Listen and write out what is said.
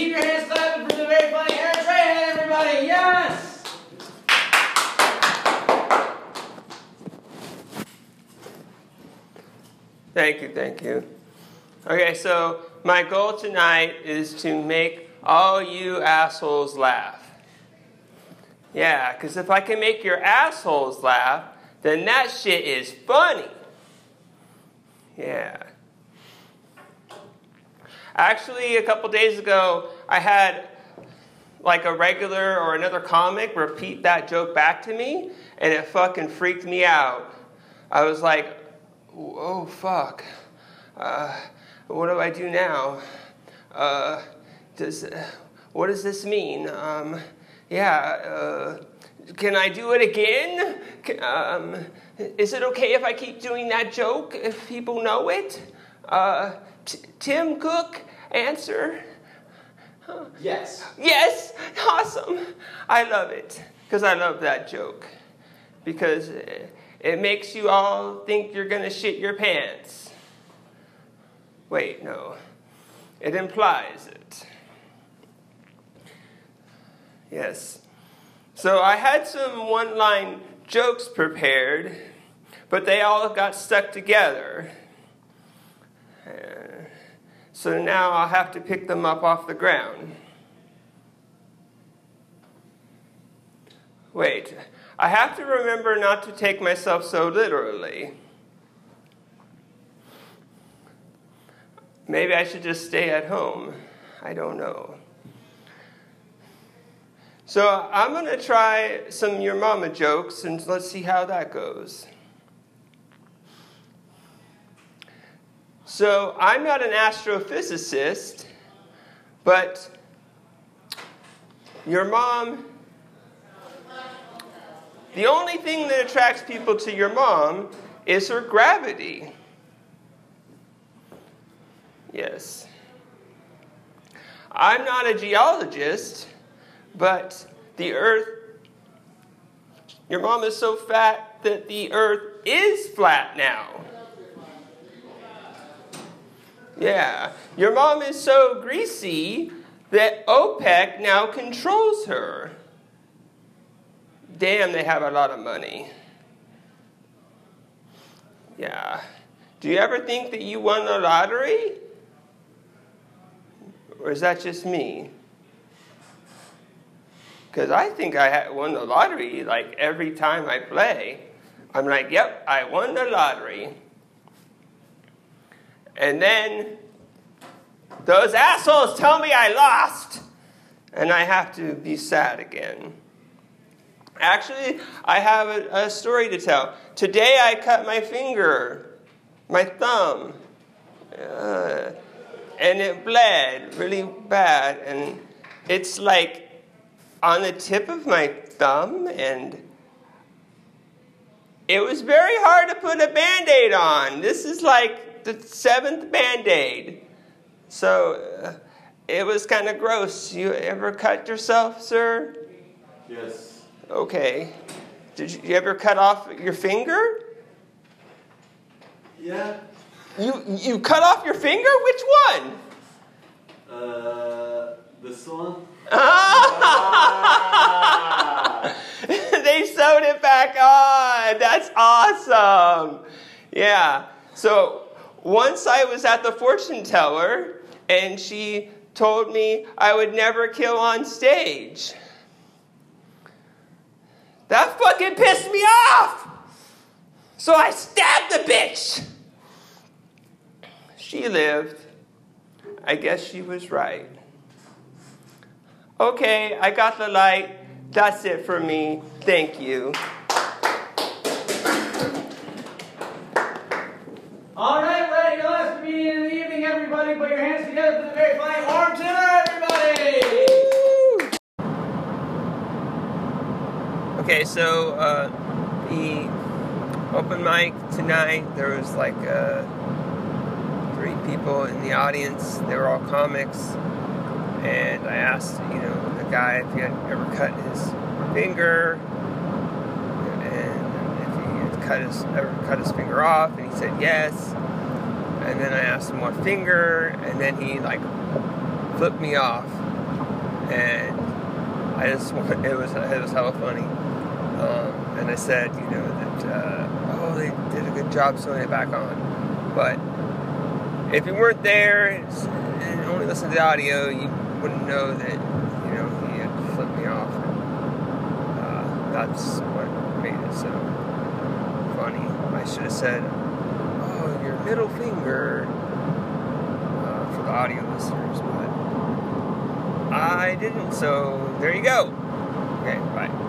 Keep your hands clapping for the very funny Eric Strahan, everybody. Yes! Thank you, thank you. Okay, so my goal tonight is to make all you assholes laugh. Yeah, because if I can make your assholes laugh, then that shit is funny. Yeah. Actually, a couple days ago, I had like a regular or another comic repeat that joke back to me, and it fucking freaked me out. I was like, oh fuck. Uh, what do I do now? Uh, does, what does this mean? Um, yeah, uh, can I do it again? Um, is it okay if I keep doing that joke if people know it? Uh, T- Tim Cook, answer. Yes. Yes, awesome. I love it because I love that joke because it makes you all think you're going to shit your pants. Wait, no. It implies it. Yes. So I had some one line jokes prepared, but they all got stuck together. So now I'll have to pick them up off the ground. Wait, I have to remember not to take myself so literally. Maybe I should just stay at home. I don't know. So I'm going to try some your mama jokes and let's see how that goes. So I'm not an astrophysicist, but your mom, the only thing that attracts people to your mom is her gravity. Yes. I'm not a geologist, but the earth, your mom is so fat that the earth is flat now. Yeah. Your mom is so greasy that OPEC now controls her. Damn, they have a lot of money. Yeah. Do you ever think that you won the lottery? Or is that just me? Because I think I won the lottery like every time I play. I'm like, yep, I won the lottery. And then those assholes tell me I lost. And I have to be sad again. Actually, I have a, a story to tell. Today I cut my finger, my thumb. Uh, and it bled really bad. And it's like on the tip of my thumb, and it was very hard to put a band aid on. This is like the seventh band aid. So uh, it was kind of gross. You ever cut yourself, sir? Yes. Okay. Did you, you ever cut off your finger? Yeah. You you cut off your finger? Which one? Uh, this one. Ah! they sewed it back on. That's awesome. Yeah. So once I was at the fortune teller, and she told me I would never kill on stage. That fucking pissed me off. So I stabbed the bitch. She lived. I guess she was right. Okay, I got the light. That's it for me. Thank you. All right, ready? Your last comedian in the evening, everybody. Put your hands together for the very Warm Tiller, everybody! Okay, so uh, the open mic tonight, there was like uh, three people in the audience. They were all comics, and I asked, you know, the guy if he had ever cut his finger, and if he had cut his ever cut his finger off, and he said yes. And then I asked him what finger, and then he like flipped me off. and I just it was it was hella funny. Um, and I said, you know, that uh, oh, they did a good job sewing it back on, but if you weren't there and only listened to the audio, you wouldn't know that you know he had flipped me off. Uh, that's what made it so funny. I should have said, "Oh, your middle finger," uh, for the audio listeners, but I didn't. So there you go. Okay, bye.